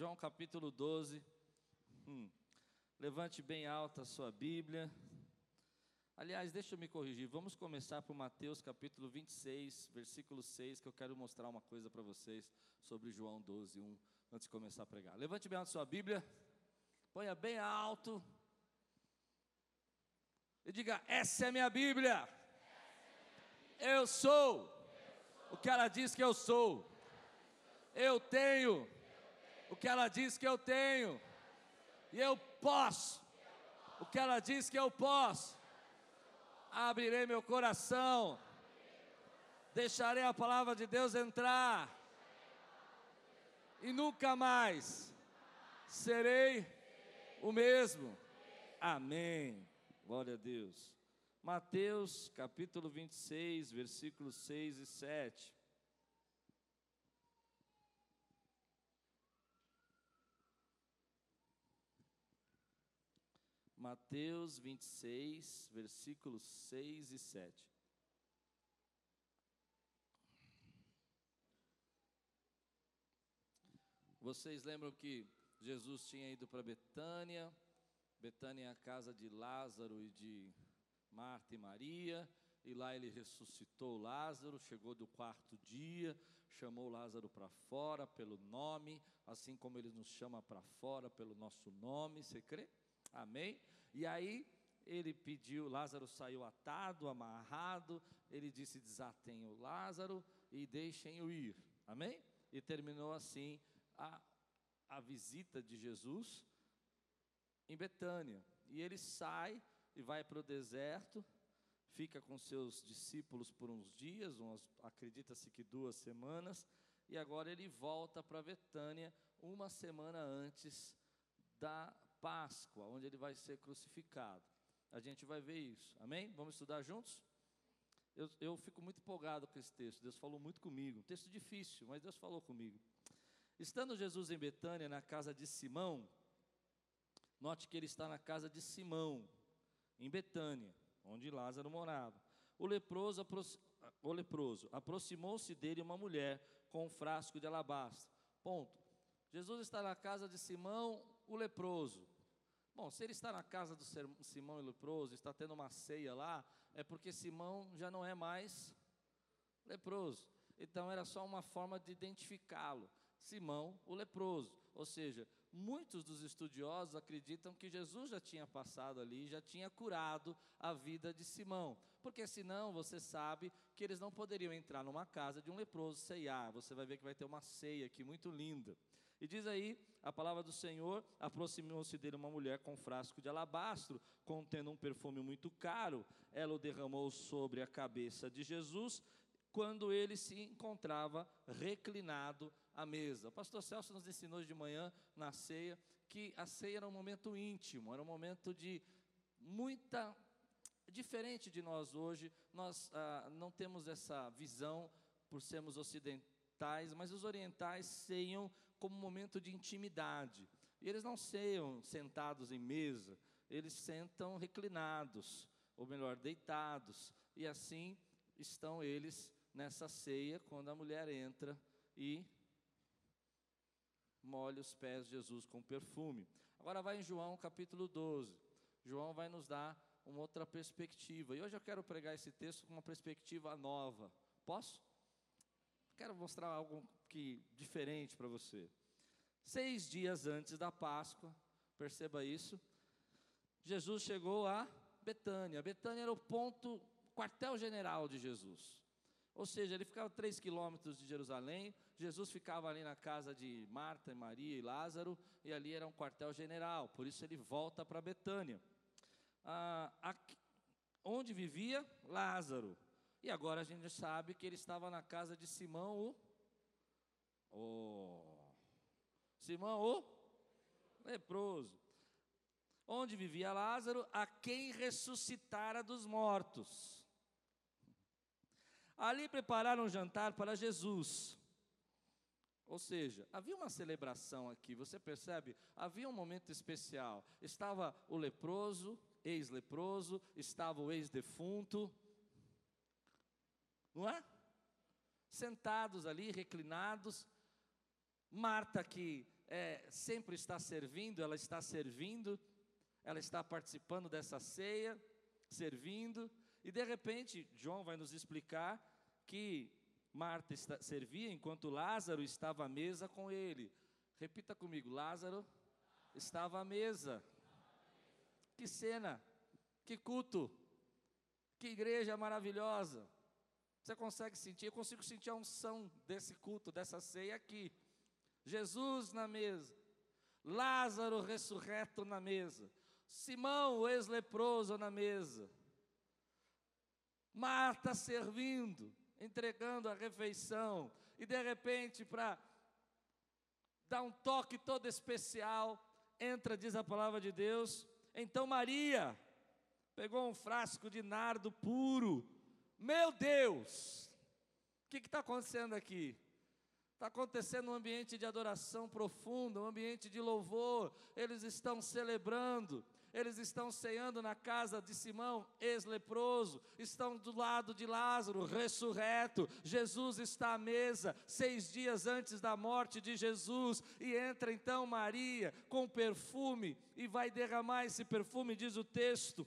João capítulo 12. Hum. Levante bem alta a sua Bíblia. Aliás, deixa eu me corrigir. Vamos começar por Mateus capítulo 26, versículo 6, que eu quero mostrar uma coisa para vocês sobre João 12, 1, antes de começar a pregar. Levante bem alta a sua Bíblia. Ponha bem alto. E diga: Essa é minha Bíblia. Eu sou o que ela diz que eu sou. Eu tenho o que ela diz que eu tenho. E eu posso o que ela diz que eu posso. Abrirei meu coração. Deixarei a palavra de Deus entrar. E nunca mais serei o mesmo. Amém. Glória a Deus. Mateus capítulo 26, versículos 6 e 7. Mateus 26, versículos 6 e 7. Vocês lembram que Jesus tinha ido para Betânia, Betânia é a casa de Lázaro e de Marta e Maria, e lá ele ressuscitou Lázaro, chegou do quarto dia, chamou Lázaro para fora pelo nome, assim como ele nos chama para fora pelo nosso nome, você crê? Amém? E aí ele pediu, Lázaro saiu atado, amarrado, ele disse: desatem o Lázaro e deixem-o ir. Amém? E terminou assim a, a visita de Jesus em Betânia. E ele sai e vai para o deserto, fica com seus discípulos por uns dias, acredita-se que duas semanas, e agora ele volta para Betânia uma semana antes da Páscoa, onde ele vai ser crucificado. A gente vai ver isso, amém? Vamos estudar juntos? Eu, eu fico muito empolgado com esse texto, Deus falou muito comigo. Um texto difícil, mas Deus falou comigo. Estando Jesus em Betânia, na casa de Simão, note que ele está na casa de Simão, em Betânia, onde Lázaro morava. O leproso, o leproso aproximou-se dele uma mulher com um frasco de alabastro. Ponto. Jesus está na casa de Simão, o leproso. Bom, se ele está na casa do Simão o leproso, está tendo uma ceia lá, é porque Simão já não é mais leproso. Então era só uma forma de identificá-lo. Simão, o leproso. Ou seja, muitos dos estudiosos acreditam que Jesus já tinha passado ali, já tinha curado a vida de Simão. Porque senão você sabe que eles não poderiam entrar numa casa de um leproso ceiar. Você vai ver que vai ter uma ceia aqui muito linda. E diz aí a palavra do Senhor: aproximou-se dele uma mulher com um frasco de alabastro, contendo um perfume muito caro. Ela o derramou sobre a cabeça de Jesus, quando ele se encontrava reclinado à mesa. O pastor Celso nos ensinou de manhã na ceia que a ceia era um momento íntimo, era um momento de muita diferente de nós hoje. Nós ah, não temos essa visão por sermos ocidentais, mas os orientais ceiam como momento de intimidade. E eles não ceiam sentados em mesa, eles sentam reclinados, ou melhor, deitados. E assim estão eles nessa ceia quando a mulher entra e molha os pés de Jesus com perfume. Agora vai em João capítulo 12. João vai nos dar uma outra perspectiva. E hoje eu quero pregar esse texto com uma perspectiva nova. Posso? Quero mostrar algo diferente para você. Seis dias antes da Páscoa, perceba isso, Jesus chegou a Betânia. Betânia era o ponto, quartel-general de Jesus. Ou seja, ele ficava três quilômetros de Jerusalém, Jesus ficava ali na casa de Marta, Maria e Lázaro, e ali era um quartel-general, por isso ele volta para Betânia. Ah, aqui, onde vivia Lázaro. E agora a gente sabe que ele estava na casa de Simão, o, o Simão, o leproso. Onde vivia Lázaro, a quem ressuscitara dos mortos. Ali prepararam um jantar para Jesus. Ou seja, havia uma celebração aqui, você percebe? Havia um momento especial. Estava o leproso, ex-leproso, estava o ex-defunto, não é? Sentados ali, reclinados. Marta, que é, sempre está servindo, ela está servindo, ela está participando dessa ceia, servindo, e de repente, João vai nos explicar que Marta está, servia enquanto Lázaro estava à mesa com ele. Repita comigo: Lázaro estava à mesa. Que cena, que culto, que igreja maravilhosa. Você consegue sentir? Eu consigo sentir a unção desse culto, dessa ceia aqui. Jesus na mesa, Lázaro ressurreto na mesa, Simão, o ex-leproso, na mesa, Marta servindo, entregando a refeição, e de repente, para dar um toque todo especial, entra, diz a palavra de Deus, então Maria pegou um frasco de nardo puro, meu Deus, o que está acontecendo aqui? Está acontecendo um ambiente de adoração profunda, um ambiente de louvor, eles estão celebrando, eles estão ceando na casa de Simão, ex-leproso, estão do lado de Lázaro, ressurreto. Jesus está à mesa, seis dias antes da morte de Jesus, e entra então Maria com perfume e vai derramar esse perfume, diz o texto.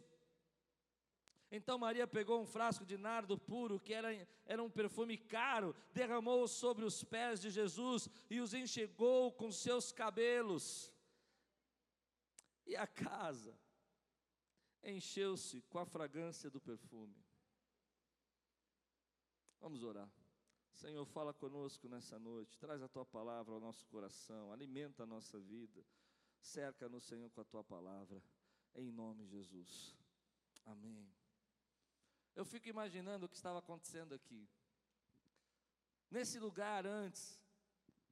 Então Maria pegou um frasco de nardo puro, que era, era um perfume caro, derramou sobre os pés de Jesus e os enxugou com seus cabelos. E a casa encheu-se com a fragrância do perfume. Vamos orar. Senhor, fala conosco nessa noite, traz a tua palavra ao nosso coração, alimenta a nossa vida, cerca-nos, Senhor, com a tua palavra, em nome de Jesus. Amém. Eu fico imaginando o que estava acontecendo aqui. Nesse lugar antes,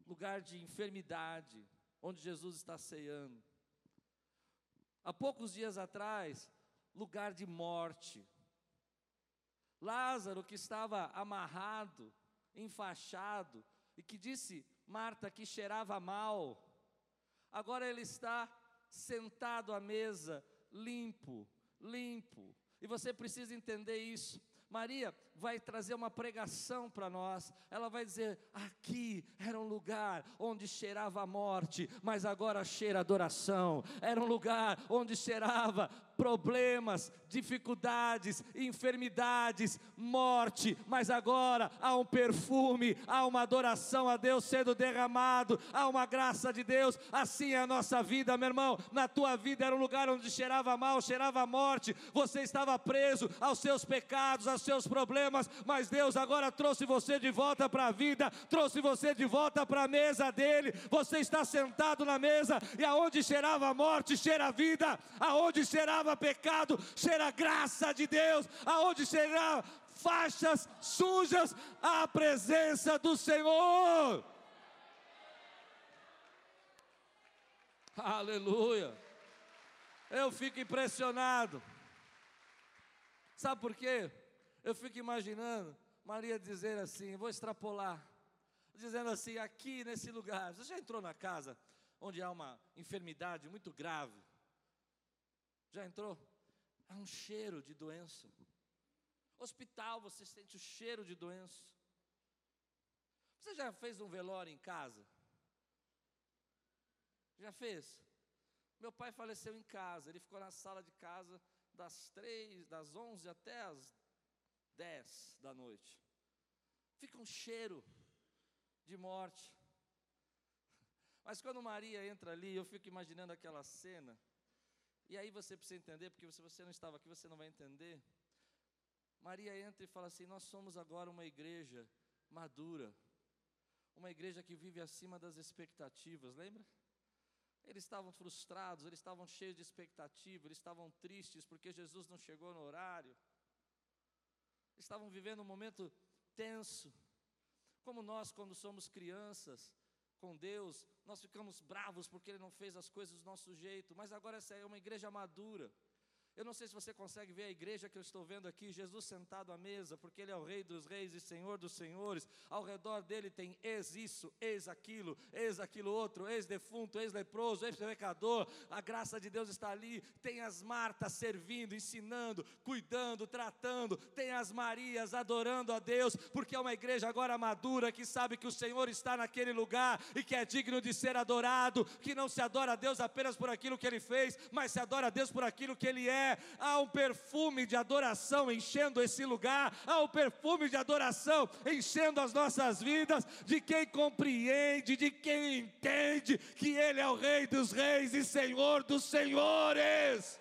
lugar de enfermidade, onde Jesus está ceando. Há poucos dias atrás, lugar de morte. Lázaro, que estava amarrado, enfaixado, e que disse Marta que cheirava mal, agora ele está sentado à mesa, limpo, limpo. E você precisa entender isso. Maria vai trazer uma pregação para nós. Ela vai dizer: aqui era um lugar onde cheirava a morte, mas agora cheira adoração. Era um lugar onde cheirava problemas, dificuldades, enfermidades, morte, mas agora há um perfume, há uma adoração a Deus sendo derramado, há uma graça de Deus. Assim é a nossa vida, meu irmão. Na tua vida era um lugar onde cheirava mal, cheirava morte, você estava preso aos seus pecados, aos seus problemas, mas Deus agora trouxe você de volta para a vida, trouxe você de volta para a mesa dele. Você está sentado na mesa e aonde cheirava morte, cheira vida, aonde cheirava cheirava pecado, cheira graça de Deus, aonde cheira faixas sujas, a presença do Senhor. Aleluia. Eu fico impressionado. Sabe por quê? Eu fico imaginando Maria dizer assim, vou extrapolar, dizendo assim, aqui nesse lugar, você já entrou na casa onde há uma enfermidade muito grave? Já entrou? Há um cheiro de doença. Hospital, você sente o cheiro de doença. Você já fez um velório em casa? Já fez? Meu pai faleceu em casa, ele ficou na sala de casa das três, das onze até as dez da noite. Fica um cheiro de morte. Mas quando Maria entra ali, eu fico imaginando aquela cena. E aí você precisa entender, porque se você não estava aqui, você não vai entender. Maria entra e fala assim: Nós somos agora uma igreja madura, uma igreja que vive acima das expectativas, lembra? Eles estavam frustrados, eles estavam cheios de expectativa, eles estavam tristes porque Jesus não chegou no horário, estavam vivendo um momento tenso, como nós, quando somos crianças, com Deus, nós ficamos bravos porque Ele não fez as coisas do nosso jeito, mas agora essa é uma igreja madura. Eu não sei se você consegue ver a igreja que eu estou vendo aqui, Jesus sentado à mesa, porque Ele é o Rei dos Reis e Senhor dos Senhores. Ao redor dele tem ex isso, ex aquilo, ex aquilo outro, ex defunto, ex leproso, ex pecador. A graça de Deus está ali. Tem as Martas servindo, ensinando, cuidando, tratando. Tem as Marias adorando a Deus, porque é uma igreja agora madura que sabe que o Senhor está naquele lugar e que é digno de ser adorado. Que não se adora a Deus apenas por aquilo que Ele fez, mas se adora a Deus por aquilo que Ele é há um perfume de adoração enchendo esse lugar, há um perfume de adoração enchendo as nossas vidas, de quem compreende, de quem entende que Ele é o Rei dos Reis e Senhor dos Senhores.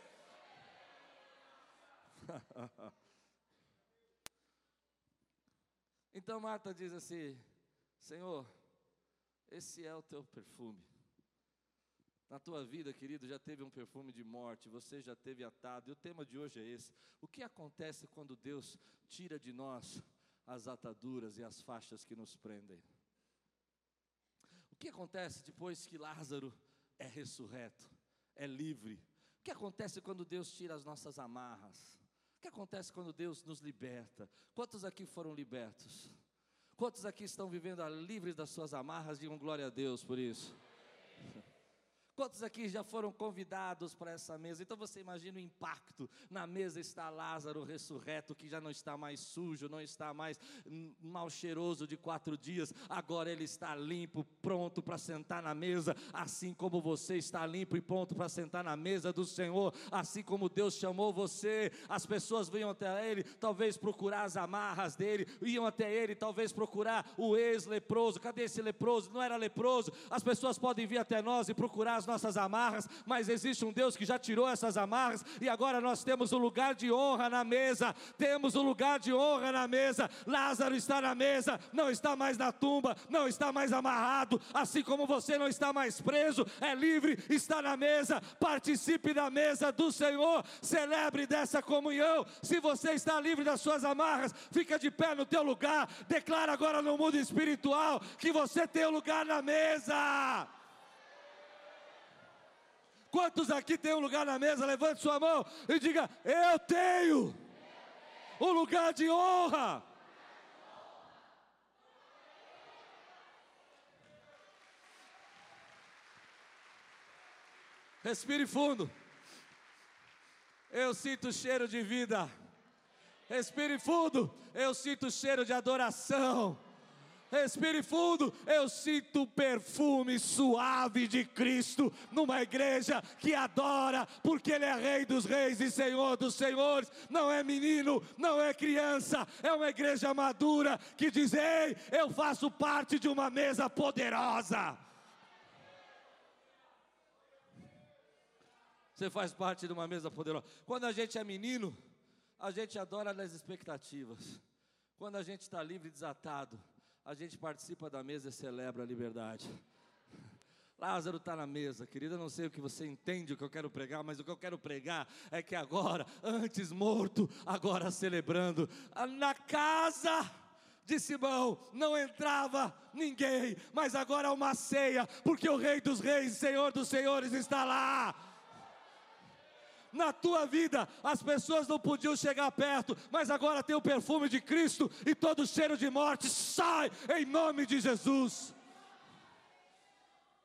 então Marta diz assim: Senhor, esse é o teu perfume. Na tua vida, querido, já teve um perfume de morte, você já teve atado, e o tema de hoje é esse: o que acontece quando Deus tira de nós as ataduras e as faixas que nos prendem? O que acontece depois que Lázaro é ressurreto, é livre? O que acontece quando Deus tira as nossas amarras? O que acontece quando Deus nos liberta? Quantos aqui foram libertos? Quantos aqui estão vivendo livres das suas amarras? Digam glória a Deus por isso. Quantos aqui já foram convidados para essa mesa? Então você imagina o impacto. Na mesa está Lázaro ressurreto, que já não está mais sujo, não está mais mal cheiroso de quatro dias. Agora ele está limpo, pronto para sentar na mesa, assim como você está limpo e pronto para sentar na mesa do Senhor. Assim como Deus chamou você, as pessoas vinham até ele, talvez procurar as amarras dele, iam até ele, talvez procurar o ex-leproso. Cadê esse leproso? Não era leproso. As pessoas podem vir até nós e procurar as nossas amarras, mas existe um Deus que já tirou essas amarras e agora nós temos o um lugar de honra na mesa. Temos o um lugar de honra na mesa. Lázaro está na mesa, não está mais na tumba, não está mais amarrado, assim como você não está mais preso, é livre, está na mesa. Participe da mesa do Senhor, celebre dessa comunhão. Se você está livre das suas amarras, fica de pé no teu lugar. Declara agora no mundo espiritual que você tem o um lugar na mesa. Quantos aqui tem um lugar na mesa? Levante sua mão e diga: Eu tenho um lugar de honra. Respire fundo. Eu sinto cheiro de vida. Respire fundo. Eu sinto cheiro de adoração. Respire fundo. Eu sinto o perfume suave de Cristo numa igreja que adora, porque Ele é Rei dos Reis e Senhor dos Senhores. Não é menino, não é criança, é uma igreja madura que diz: Ei, eu faço parte de uma mesa poderosa. Você faz parte de uma mesa poderosa. Quando a gente é menino, a gente adora as expectativas. Quando a gente está livre e desatado, a gente participa da mesa e celebra a liberdade. Lázaro está na mesa, querida. Não sei o que você entende o que eu quero pregar, mas o que eu quero pregar é que agora, antes morto, agora celebrando, na casa de Simão não entrava ninguém, mas agora é uma ceia, porque o Rei dos Reis, Senhor dos Senhores está lá na tua vida as pessoas não podiam chegar perto, mas agora tem o perfume de Cristo e todo cheiro de morte sai em nome de Jesus.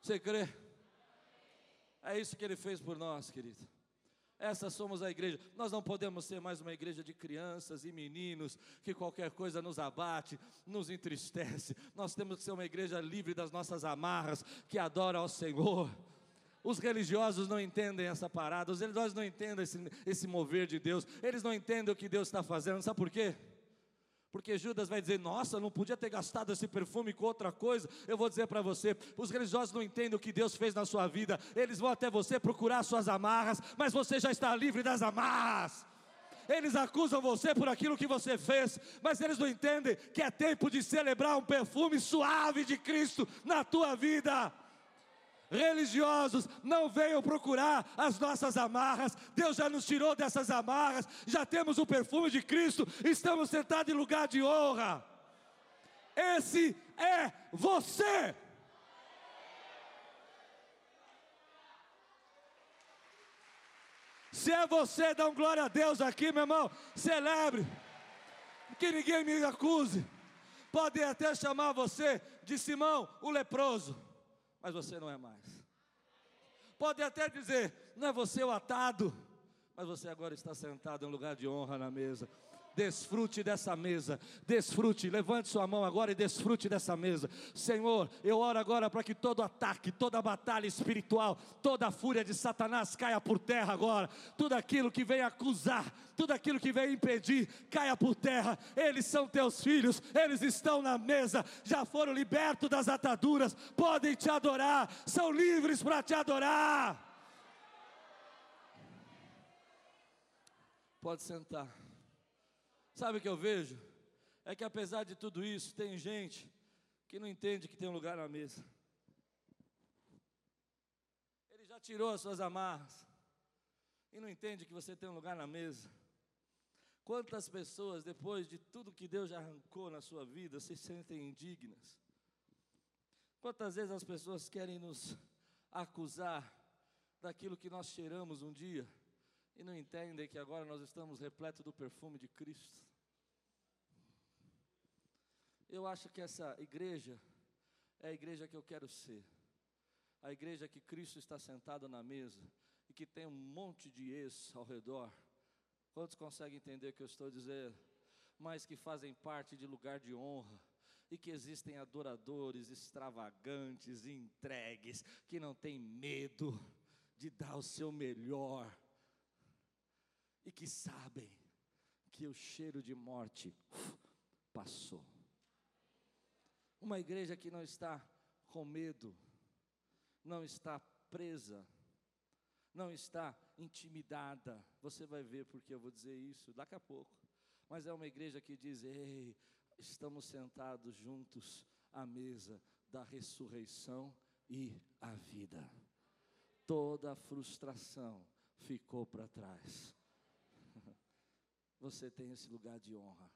Você crê? É isso que ele fez por nós, querido. Essa somos a igreja. Nós não podemos ser mais uma igreja de crianças e meninos que qualquer coisa nos abate, nos entristece. Nós temos que ser uma igreja livre das nossas amarras, que adora ao Senhor. Os religiosos não entendem essa parada, os religiosos não entendem esse, esse mover de Deus, eles não entendem o que Deus está fazendo, sabe por quê? Porque Judas vai dizer: Nossa, não podia ter gastado esse perfume com outra coisa. Eu vou dizer para você: os religiosos não entendem o que Deus fez na sua vida. Eles vão até você procurar suas amarras, mas você já está livre das amarras. Eles acusam você por aquilo que você fez, mas eles não entendem que é tempo de celebrar um perfume suave de Cristo na tua vida religiosos não venham procurar as nossas amarras. Deus já nos tirou dessas amarras, já temos o perfume de Cristo, estamos sentados em lugar de honra. Esse é você. Se é você, dá um glória a Deus aqui, meu irmão. Celebre. Que ninguém me acuse. Podem até chamar você de Simão, o leproso. Mas você não é mais. Podem até dizer, não é você o atado. Mas você agora está sentado em lugar de honra na mesa. Desfrute dessa mesa, desfrute, levante sua mão agora e desfrute dessa mesa. Senhor, eu oro agora para que todo ataque, toda batalha espiritual, toda fúria de Satanás caia por terra agora. Tudo aquilo que vem acusar, tudo aquilo que vem impedir, caia por terra. Eles são teus filhos, eles estão na mesa, já foram libertos das ataduras, podem te adorar, são livres para te adorar. Pode sentar. Sabe o que eu vejo? É que apesar de tudo isso, tem gente que não entende que tem um lugar na mesa. Ele já tirou as suas amarras e não entende que você tem um lugar na mesa. Quantas pessoas, depois de tudo que Deus já arrancou na sua vida, se sentem indignas? Quantas vezes as pessoas querem nos acusar daquilo que nós cheiramos um dia e não entendem que agora nós estamos repletos do perfume de Cristo? Eu acho que essa igreja é a igreja que eu quero ser. A igreja que Cristo está sentado na mesa e que tem um monte de ex ao redor. Quantos conseguem entender o que eu estou dizendo? Mas que fazem parte de lugar de honra e que existem adoradores extravagantes entregues que não têm medo de dar o seu melhor e que sabem que o cheiro de morte passou. Uma igreja que não está com medo, não está presa, não está intimidada. Você vai ver porque eu vou dizer isso daqui a pouco. Mas é uma igreja que diz: Ei, estamos sentados juntos à mesa da ressurreição e a vida. Toda a frustração ficou para trás. Você tem esse lugar de honra.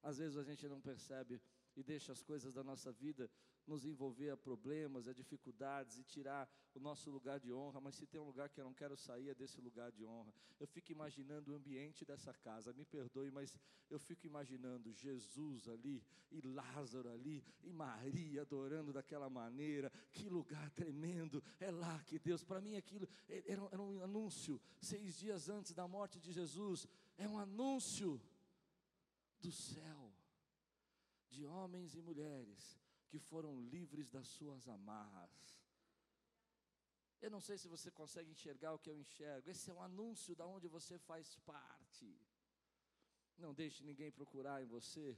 Às vezes a gente não percebe e deixa as coisas da nossa vida nos envolver a problemas, a dificuldades e tirar o nosso lugar de honra, mas se tem um lugar que eu não quero sair é desse lugar de honra. Eu fico imaginando o ambiente dessa casa, me perdoe, mas eu fico imaginando Jesus ali, e Lázaro ali, e Maria adorando daquela maneira, que lugar tremendo, é lá que Deus, para mim aquilo era, era um anúncio, seis dias antes da morte de Jesus, é um anúncio do céu de homens e mulheres que foram livres das suas amarras. Eu não sei se você consegue enxergar o que eu enxergo. Esse é um anúncio da onde você faz parte. Não deixe ninguém procurar em você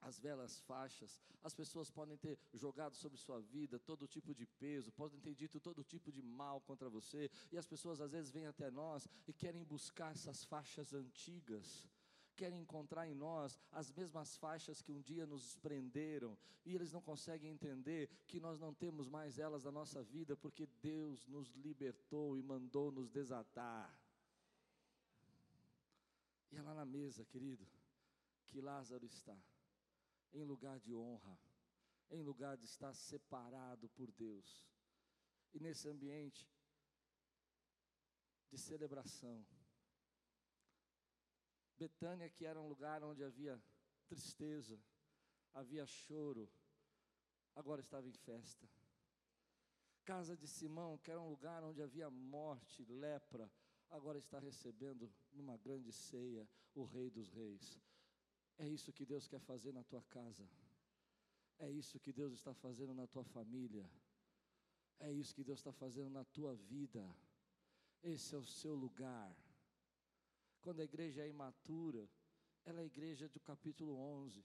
as velas faixas. As pessoas podem ter jogado sobre sua vida todo tipo de peso, podem ter dito todo tipo de mal contra você, e as pessoas às vezes vêm até nós e querem buscar essas faixas antigas querem encontrar em nós as mesmas faixas que um dia nos prenderam, e eles não conseguem entender que nós não temos mais elas na nossa vida, porque Deus nos libertou e mandou nos desatar. E é lá na mesa, querido, que Lázaro está, em lugar de honra, em lugar de estar separado por Deus, e nesse ambiente de celebração. Betânia, que era um lugar onde havia tristeza, havia choro, agora estava em festa. Casa de Simão, que era um lugar onde havia morte, lepra, agora está recebendo numa grande ceia o Rei dos Reis. É isso que Deus quer fazer na tua casa. É isso que Deus está fazendo na tua família. É isso que Deus está fazendo na tua vida. Esse é o seu lugar. Quando a igreja é imatura, ela é a igreja do capítulo 11.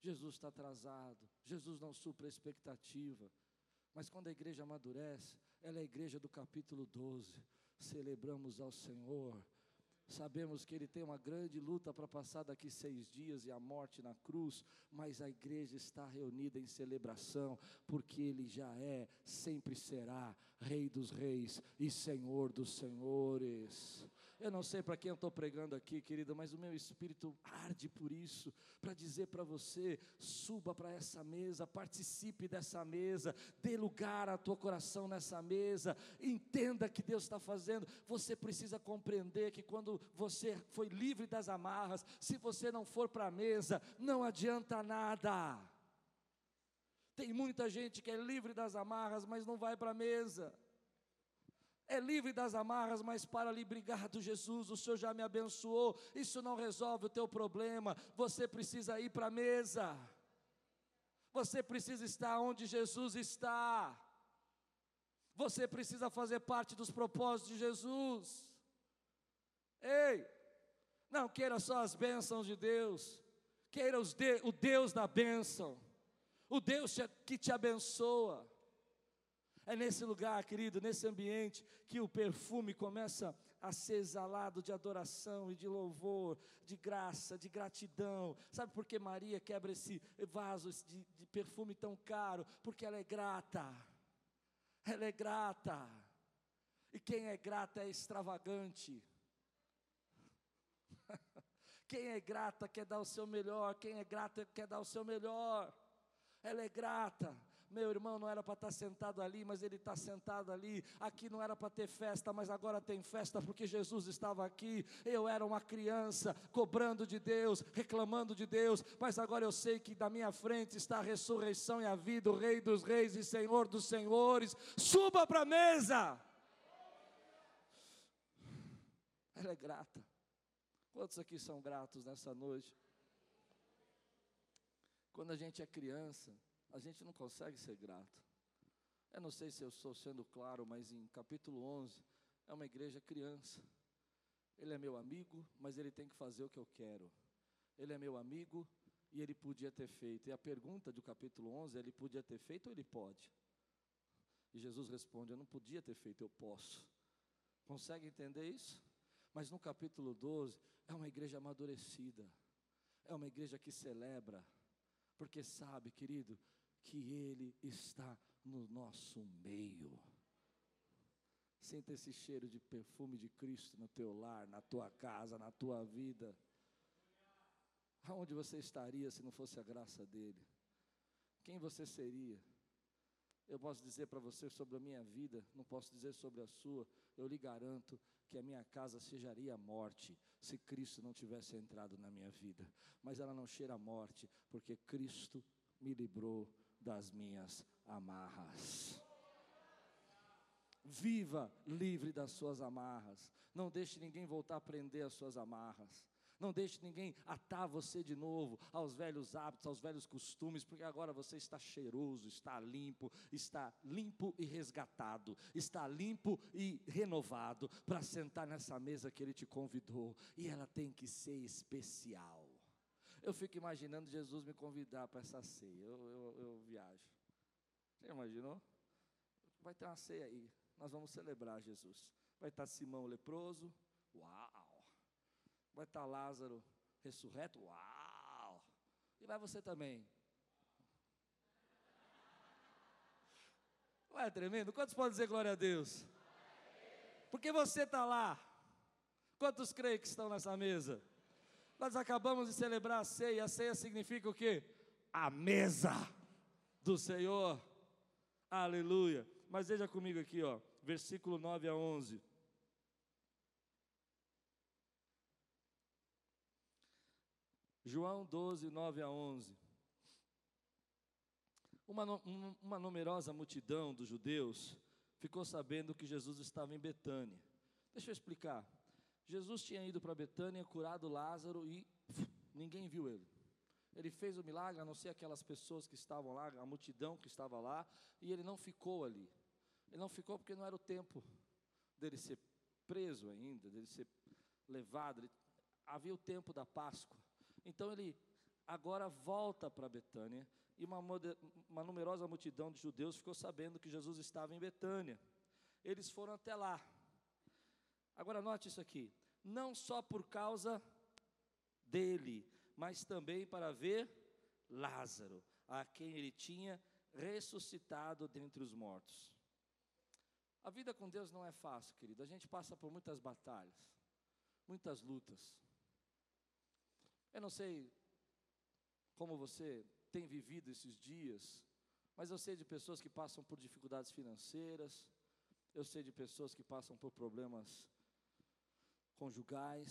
Jesus está atrasado, Jesus não supra a expectativa. Mas quando a igreja amadurece, ela é a igreja do capítulo 12. Celebramos ao Senhor. Sabemos que Ele tem uma grande luta para passar daqui seis dias e a morte na cruz, mas a igreja está reunida em celebração, porque Ele já é, sempre será, Rei dos Reis e Senhor dos Senhores. Eu não sei para quem eu estou pregando aqui, querido, mas o meu espírito arde por isso, para dizer para você: suba para essa mesa, participe dessa mesa, dê lugar ao teu coração nessa mesa, entenda que Deus está fazendo. Você precisa compreender que quando você foi livre das amarras, se você não for para a mesa, não adianta nada. Tem muita gente que é livre das amarras, mas não vai para a mesa é livre das amarras, mas para lhe obrigado, Jesus, o Senhor já me abençoou. Isso não resolve o teu problema. Você precisa ir para a mesa. Você precisa estar onde Jesus está. Você precisa fazer parte dos propósitos de Jesus. Ei, não queira só as bênçãos de Deus, queira de, o Deus da bênção, o Deus que te abençoa. É nesse lugar, querido, nesse ambiente, que o perfume começa a ser exalado de adoração e de louvor, de graça, de gratidão. Sabe por que Maria quebra esse vaso de, de perfume tão caro? Porque ela é grata. Ela é grata. E quem é grata é extravagante. Quem é grata quer dar o seu melhor. Quem é grata quer dar o seu melhor. Ela é grata. Meu irmão não era para estar tá sentado ali, mas ele está sentado ali. Aqui não era para ter festa, mas agora tem festa porque Jesus estava aqui. Eu era uma criança cobrando de Deus, reclamando de Deus, mas agora eu sei que da minha frente está a ressurreição e a vida, o Rei dos Reis e Senhor dos Senhores. Suba para a mesa. Ela é grata. Quantos aqui são gratos nessa noite? Quando a gente é criança, a gente não consegue ser grato. Eu não sei se eu estou sendo claro, mas em capítulo 11, é uma igreja criança. Ele é meu amigo, mas ele tem que fazer o que eu quero. Ele é meu amigo e ele podia ter feito. E a pergunta do capítulo 11, ele podia ter feito ou ele pode? E Jesus responde: Eu não podia ter feito, eu posso. Consegue entender isso? Mas no capítulo 12, é uma igreja amadurecida. É uma igreja que celebra. Porque sabe, querido, que Ele está no nosso meio. Sinta esse cheiro de perfume de Cristo no teu lar, na tua casa, na tua vida. Aonde você estaria se não fosse a graça dele? Quem você seria? Eu posso dizer para você sobre a minha vida, não posso dizer sobre a sua. Eu lhe garanto que a minha casa cheiraria a morte se Cristo não tivesse entrado na minha vida. Mas ela não cheira a morte, porque Cristo me livrou das minhas amarras. Viva livre das suas amarras. Não deixe ninguém voltar a prender as suas amarras. Não deixe ninguém atar você de novo aos velhos hábitos, aos velhos costumes, porque agora você está cheiroso, está limpo, está limpo e resgatado, está limpo e renovado para sentar nessa mesa que Ele te convidou. E ela tem que ser especial. Eu fico imaginando Jesus me convidar para essa ceia. Eu, eu, eu viajo. Você imaginou? Vai ter uma ceia aí. Nós vamos celebrar Jesus. Vai estar Simão leproso. Uau! Vai estar Lázaro ressurreto. Uau! E vai você também. Não é tremendo? Quantos podem dizer glória a Deus? Porque você está lá. Quantos creem que estão nessa mesa? Nós acabamos de celebrar a ceia. A ceia significa o quê? A mesa do Senhor. Aleluia. Mas veja comigo aqui, ó, versículo 9 a 11. João 12, 9 a 11. Uma, uma numerosa multidão dos judeus ficou sabendo que Jesus estava em Betânia. Deixa eu explicar. Jesus tinha ido para Betânia, curado Lázaro e ninguém viu ele. Ele fez o milagre, a não ser aquelas pessoas que estavam lá, a multidão que estava lá, e ele não ficou ali. Ele não ficou porque não era o tempo dele ser preso ainda, dele ser levado. Ele, havia o tempo da Páscoa. Então ele agora volta para Betânia e uma, uma numerosa multidão de judeus ficou sabendo que Jesus estava em Betânia. Eles foram até lá. Agora note isso aqui, não só por causa dele, mas também para ver Lázaro, a quem ele tinha ressuscitado dentre os mortos. A vida com Deus não é fácil, querido. A gente passa por muitas batalhas. muitas lutas. Eu não sei como você tem vivido esses dias, mas eu sei de pessoas que passam por dificuldades financeiras, eu sei de pessoas que passam por problemas conjugais,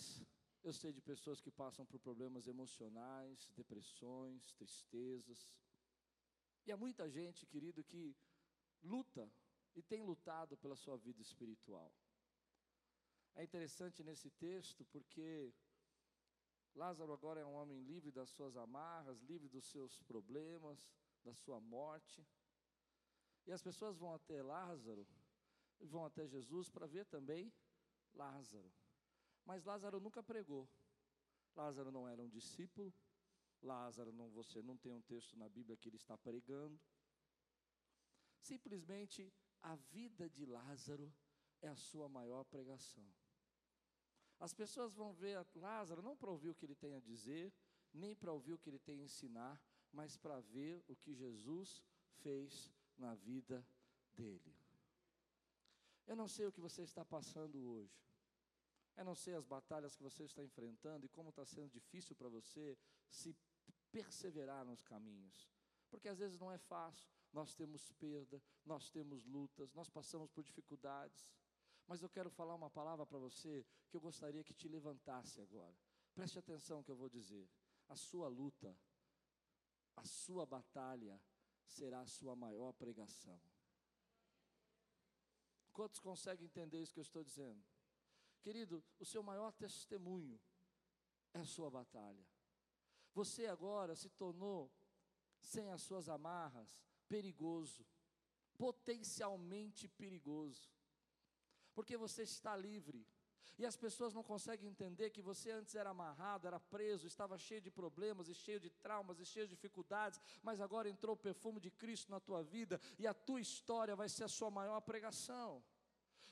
eu sei de pessoas que passam por problemas emocionais, depressões, tristezas. E há muita gente, querido, que luta e tem lutado pela sua vida espiritual. É interessante nesse texto porque Lázaro agora é um homem livre das suas amarras, livre dos seus problemas, da sua morte. E as pessoas vão até Lázaro, vão até Jesus para ver também Lázaro. Mas Lázaro nunca pregou. Lázaro não era um discípulo. Lázaro não você não tem um texto na Bíblia que ele está pregando. Simplesmente a vida de Lázaro é a sua maior pregação. As pessoas vão ver Lázaro não para ouvir o que ele tem a dizer, nem para ouvir o que ele tem a ensinar, mas para ver o que Jesus fez na vida dele. Eu não sei o que você está passando hoje. Eu não sei as batalhas que você está enfrentando e como está sendo difícil para você se perseverar nos caminhos. Porque às vezes não é fácil, nós temos perda, nós temos lutas, nós passamos por dificuldades. Mas eu quero falar uma palavra para você que eu gostaria que te levantasse agora. Preste atenção que eu vou dizer. A sua luta, a sua batalha será a sua maior pregação. Quantos conseguem entender isso que eu estou dizendo? Querido, o seu maior testemunho é a sua batalha. Você agora se tornou, sem as suas amarras, perigoso, potencialmente perigoso porque você está livre. E as pessoas não conseguem entender que você antes era amarrado, era preso, estava cheio de problemas e cheio de traumas e cheio de dificuldades, mas agora entrou o perfume de Cristo na tua vida e a tua história vai ser a sua maior pregação.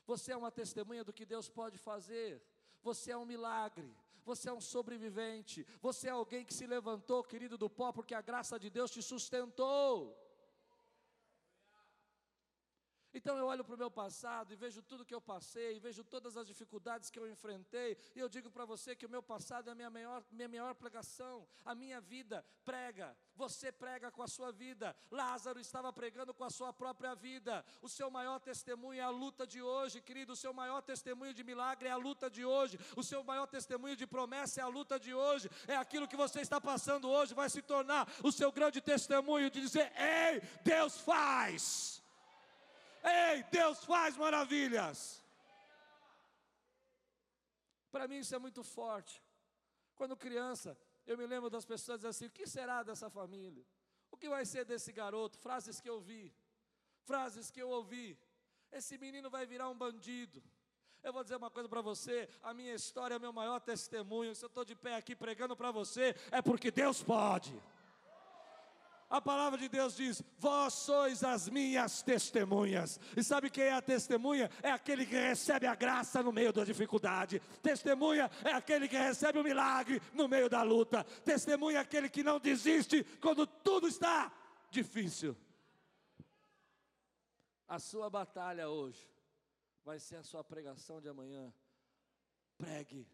Você é uma testemunha do que Deus pode fazer. Você é um milagre. Você é um sobrevivente. Você é alguém que se levantou, querido do pó, porque a graça de Deus te sustentou. Então eu olho para o meu passado e vejo tudo que eu passei, vejo todas as dificuldades que eu enfrentei, e eu digo para você que o meu passado é a minha maior, minha maior pregação, a minha vida prega, você prega com a sua vida, Lázaro estava pregando com a sua própria vida, o seu maior testemunho é a luta de hoje, querido, o seu maior testemunho de milagre é a luta de hoje, o seu maior testemunho de promessa é a luta de hoje, é aquilo que você está passando hoje, vai se tornar o seu grande testemunho de dizer: Ei, Deus faz. Ei, Deus faz maravilhas. Para mim isso é muito forte. Quando criança, eu me lembro das pessoas dizendo assim: o que será dessa família? O que vai ser desse garoto? Frases que eu vi, frases que eu ouvi. Esse menino vai virar um bandido. Eu vou dizer uma coisa para você: a minha história é o meu maior testemunho. Se eu estou de pé aqui pregando para você, é porque Deus pode. A palavra de Deus diz: Vós sois as minhas testemunhas. E sabe quem é a testemunha? É aquele que recebe a graça no meio da dificuldade. Testemunha é aquele que recebe o milagre no meio da luta. Testemunha é aquele que não desiste quando tudo está difícil. A sua batalha hoje vai ser a sua pregação de amanhã. Pregue,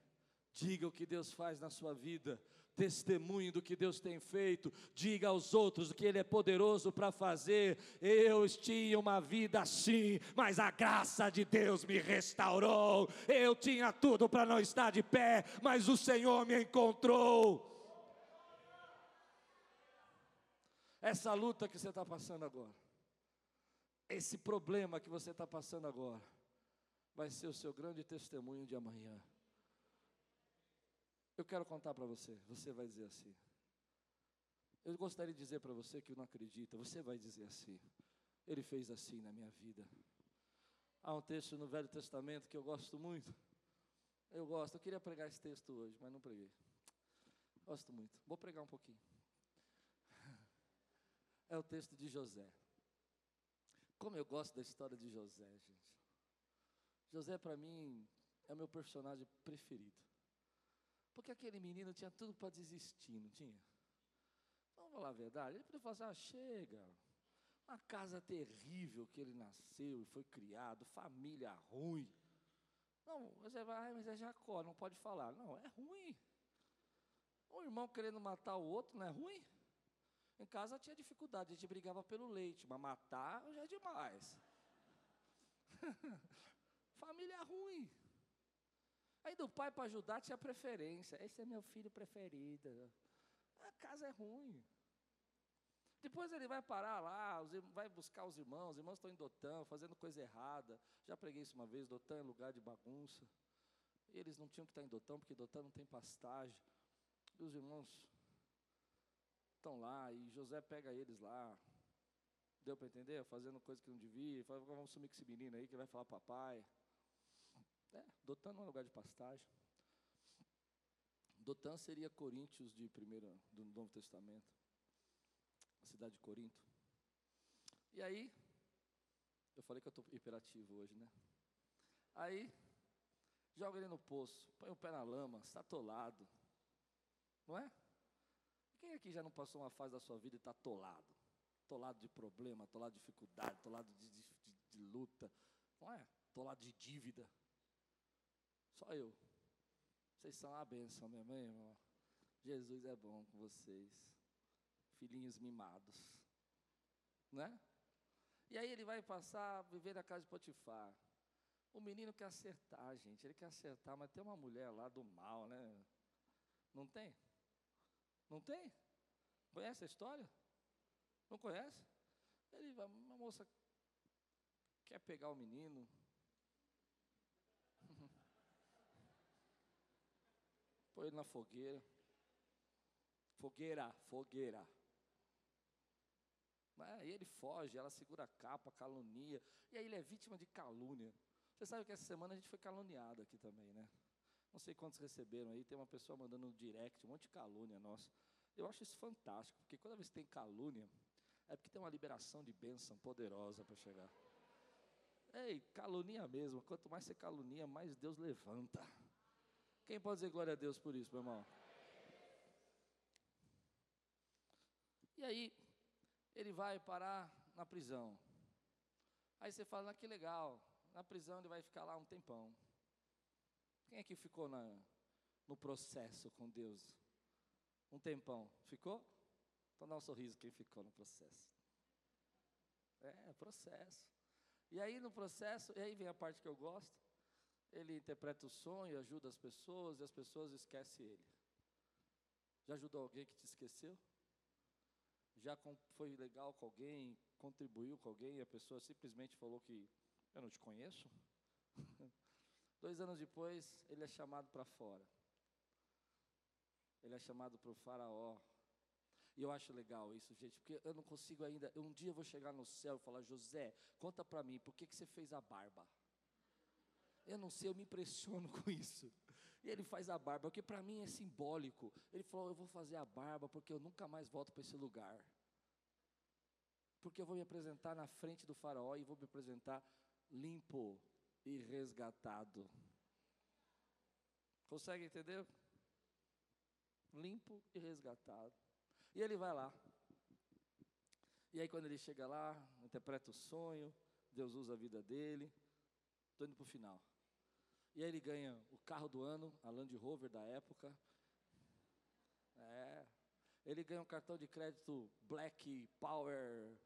diga o que Deus faz na sua vida testemunhe do que Deus tem feito, diga aos outros o que Ele é poderoso para fazer. Eu tinha uma vida assim, mas a graça de Deus me restaurou. Eu tinha tudo para não estar de pé, mas o Senhor me encontrou. Essa luta que você está passando agora, esse problema que você está passando agora, vai ser o seu grande testemunho de amanhã. Eu quero contar para você, você vai dizer assim. Eu gostaria de dizer para você que não acredita, você vai dizer assim. Ele fez assim na minha vida. Há um texto no Velho Testamento que eu gosto muito. Eu gosto, eu queria pregar esse texto hoje, mas não preguei. Gosto muito. Vou pregar um pouquinho. É o texto de José. Como eu gosto da história de José, gente. José, para mim, é o meu personagem preferido. Porque aquele menino tinha tudo para desistir, não tinha? Vamos falar a verdade. Ele podia falar assim, ah, chega. Uma casa terrível que ele nasceu e foi criado, família ruim. Não, você vai, mas é Jacó, não pode falar. Não, é ruim. Um irmão querendo matar o outro não é ruim? Em casa tinha dificuldade, a gente brigava pelo leite, mas matar já é demais. Família ruim. Aí do pai para ajudar tinha preferência. Esse é meu filho preferido. A casa é ruim. Depois ele vai parar lá, vai buscar os irmãos, os irmãos estão em Dotã, fazendo coisa errada. Já preguei isso uma vez, Dotã é lugar de bagunça. Eles não tinham que estar em Dotã, porque Dotã não tem pastagem. E os irmãos estão lá, e José pega eles lá. Deu para entender? Fazendo coisa que não devia. Fala, vamos sumir com esse menino aí que vai falar papai. É, Dotã não é lugar de pastagem. Dotã seria Coríntios de primeira, do Novo Testamento a cidade de Corinto. E aí, eu falei que eu estou hiperativo hoje, né? Aí, joga ele no poço, põe o pé na lama, está atolado. Não é? Quem aqui já não passou uma fase da sua vida e está atolado? Atolado de problema, atolado de dificuldade, atolado de, de, de luta, não é? Atolado de dívida. Só eu. Vocês são a benção, minha mãe, irmão. Jesus é bom com vocês filhinhos mimados, né? E aí ele vai passar a viver na casa de Potifar. O menino quer acertar, gente, ele quer acertar, mas tem uma mulher lá do mal, né? Não tem? Não tem? Conhece a história? Não conhece? Ele vai, uma moça quer pegar o menino. Põe ele na fogueira. Fogueira, fogueira. E ele foge, ela segura a capa, calunia. E aí ele é vítima de calúnia. Você sabe que essa semana a gente foi caluniado aqui também, né? Não sei quantos receberam aí, tem uma pessoa mandando no direct um monte de calúnia nossa. Eu acho isso fantástico, porque vez que tem calúnia, é porque tem uma liberação de bênção poderosa para chegar. Ei, calunia mesmo. Quanto mais você calunia, mais Deus levanta. Quem pode dizer glória a Deus por isso, meu irmão? E aí, ele vai parar na prisão. Aí você fala, ah, que legal, na prisão ele vai ficar lá um tempão. Quem é que ficou na, no processo com Deus? Um tempão. Ficou? Então dá um sorriso quem ficou no processo. É, processo. E aí no processo, e aí vem a parte que eu gosto. Ele interpreta o sonho, ajuda as pessoas, e as pessoas esquecem ele. Já ajudou alguém que te esqueceu? já foi legal com alguém, contribuiu com alguém e a pessoa simplesmente falou que eu não te conheço? Dois anos depois, ele é chamado para fora. Ele é chamado para o faraó. E eu acho legal isso, gente, porque eu não consigo ainda. Um dia eu vou chegar no céu e falar: José, conta para mim, por que, que você fez a barba? Eu não sei, eu me impressiono com isso. E ele faz a barba, porque para mim é simbólico. Ele falou: Eu vou fazer a barba porque eu nunca mais volto para esse lugar. Porque eu vou me apresentar na frente do Faraó e vou me apresentar limpo e resgatado. Consegue entender? Limpo e resgatado. E ele vai lá. E aí, quando ele chega lá, interpreta o sonho, Deus usa a vida dele. Estou indo para o final. E aí ele ganha o carro do ano, a Land Rover da época. É. Ele ganha um cartão de crédito Black Power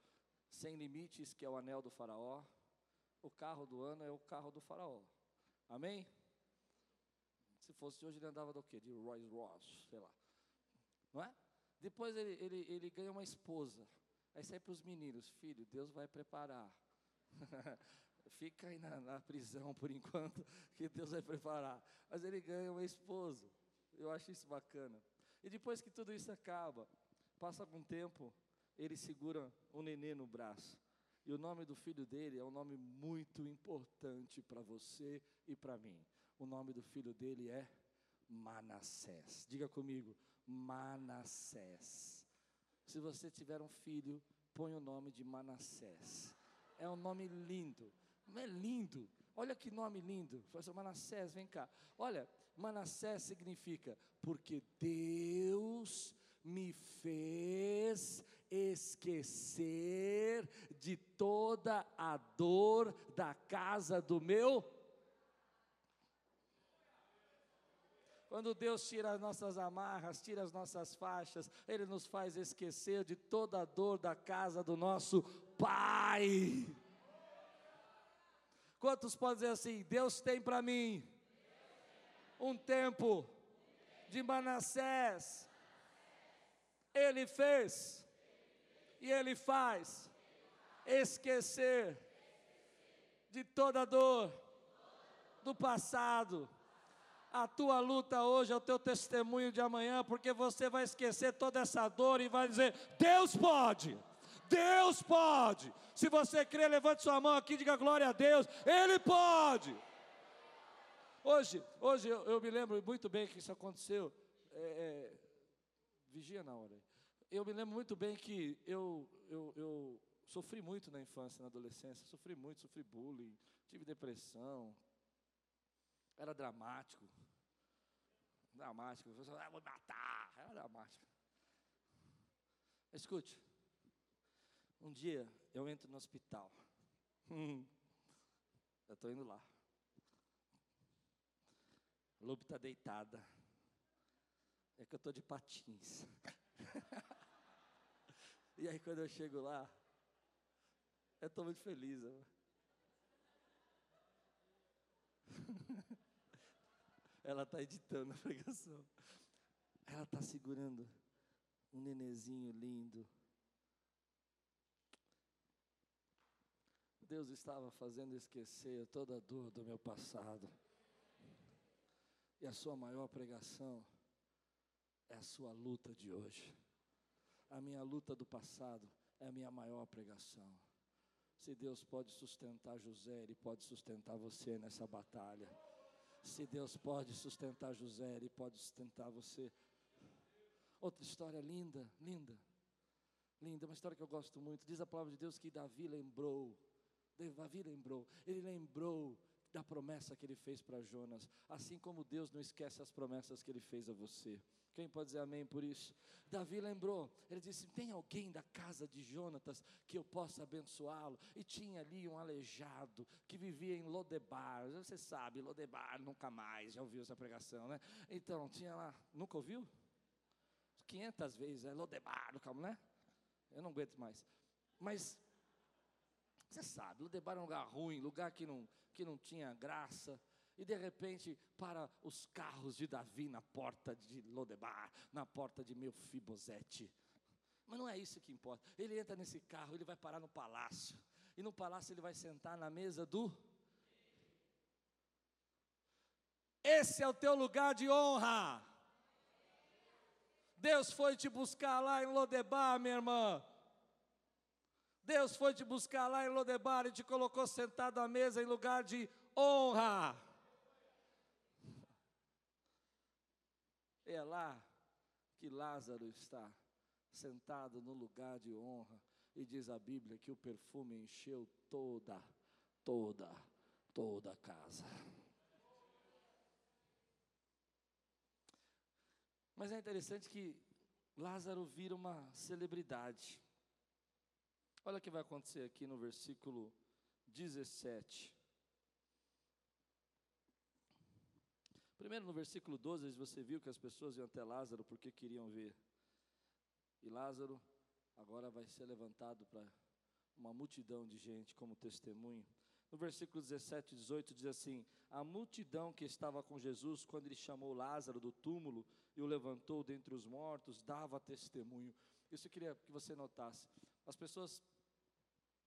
sem limites, que é o anel do faraó. O carro do ano é o carro do faraó. Amém? Se fosse hoje, ele andava do quê? De Rolls Royce, sei lá. Não é? Depois ele, ele, ele ganha uma esposa. Aí sai para os meninos, filho, Deus vai preparar. Fica aí na, na, prisão por enquanto, que Deus vai preparar. Mas ele ganha uma esposa. Eu acho isso bacana. E depois que tudo isso acaba, passa algum tempo, ele segura um nenê no braço. E o nome do filho dele é um nome muito importante para você e para mim. O nome do filho dele é Manassés. Diga comigo, Manassés. Se você tiver um filho, põe o nome de Manassés. É um nome lindo. É lindo? Olha que nome lindo. Assim, Manassés, vem cá. Olha, Manassés significa porque Deus me fez esquecer de toda a dor da casa do meu. Quando Deus tira as nossas amarras, tira as nossas faixas, Ele nos faz esquecer de toda a dor da casa do nosso Pai. Quantos podem dizer assim: Deus tem para mim um tempo de Manassés, Ele fez e Ele faz esquecer de toda dor do passado. A tua luta hoje é o teu testemunho de amanhã, porque você vai esquecer toda essa dor e vai dizer: Deus pode, Deus pode. Se você crê, levante sua mão aqui e diga glória a Deus, Ele pode. Hoje, hoje eu, eu me lembro muito bem que isso aconteceu. É, é, vigia na hora. Eu me lembro muito bem que eu, eu, eu sofri muito na infância, na adolescência. Sofri muito, sofri bullying, tive depressão. Era dramático. Dramático. Eu ah, vou matar. Era dramático. Escute. Um dia eu entro no hospital. eu estou indo lá. Lobo está deitada. É que eu estou de patins. e aí quando eu chego lá, eu estou muito feliz. Ela está editando a pregação. Ela está segurando um nenezinho lindo. Deus estava fazendo esquecer toda a dor do meu passado. E a sua maior pregação é a sua luta de hoje. A minha luta do passado é a minha maior pregação. Se Deus pode sustentar José, Ele pode sustentar você nessa batalha. Se Deus pode sustentar José, Ele pode sustentar você. Outra história linda, linda, linda, uma história que eu gosto muito. Diz a palavra de Deus que Davi lembrou, Davi lembrou, ele lembrou da promessa que ele fez para Jonas, assim como Deus não esquece as promessas que ele fez a você. Quem pode dizer amém por isso? Davi lembrou, ele disse: Tem alguém da casa de Jonatas que eu possa abençoá-lo? E tinha ali um aleijado que vivia em Lodebar. Você sabe, Lodebar nunca mais, já ouviu essa pregação, né? Então, tinha lá, nunca ouviu? 500 vezes, é Lodebar, calma, né? Eu não aguento mais. Mas, você sabe, Lodebar é um lugar ruim, lugar que não, que não tinha graça. E de repente, para os carros de Davi na porta de Lodebar, na porta de Meufibosete. Mas não é isso que importa. Ele entra nesse carro, ele vai parar no palácio. E no palácio ele vai sentar na mesa do. Esse é o teu lugar de honra. Deus foi te buscar lá em Lodebar, minha irmã. Deus foi te buscar lá em Lodebar e te colocou sentado à mesa em lugar de honra. É lá que Lázaro está, sentado no lugar de honra, e diz a Bíblia que o perfume encheu toda, toda, toda a casa. Mas é interessante que Lázaro vira uma celebridade. Olha o que vai acontecer aqui no versículo 17. Primeiro, no versículo 12, você viu que as pessoas iam até Lázaro porque queriam ver. E Lázaro agora vai ser levantado para uma multidão de gente como testemunho. No versículo 17 e 18 diz assim: A multidão que estava com Jesus, quando ele chamou Lázaro do túmulo e o levantou dentre os mortos, dava testemunho. Isso eu queria que você notasse. As pessoas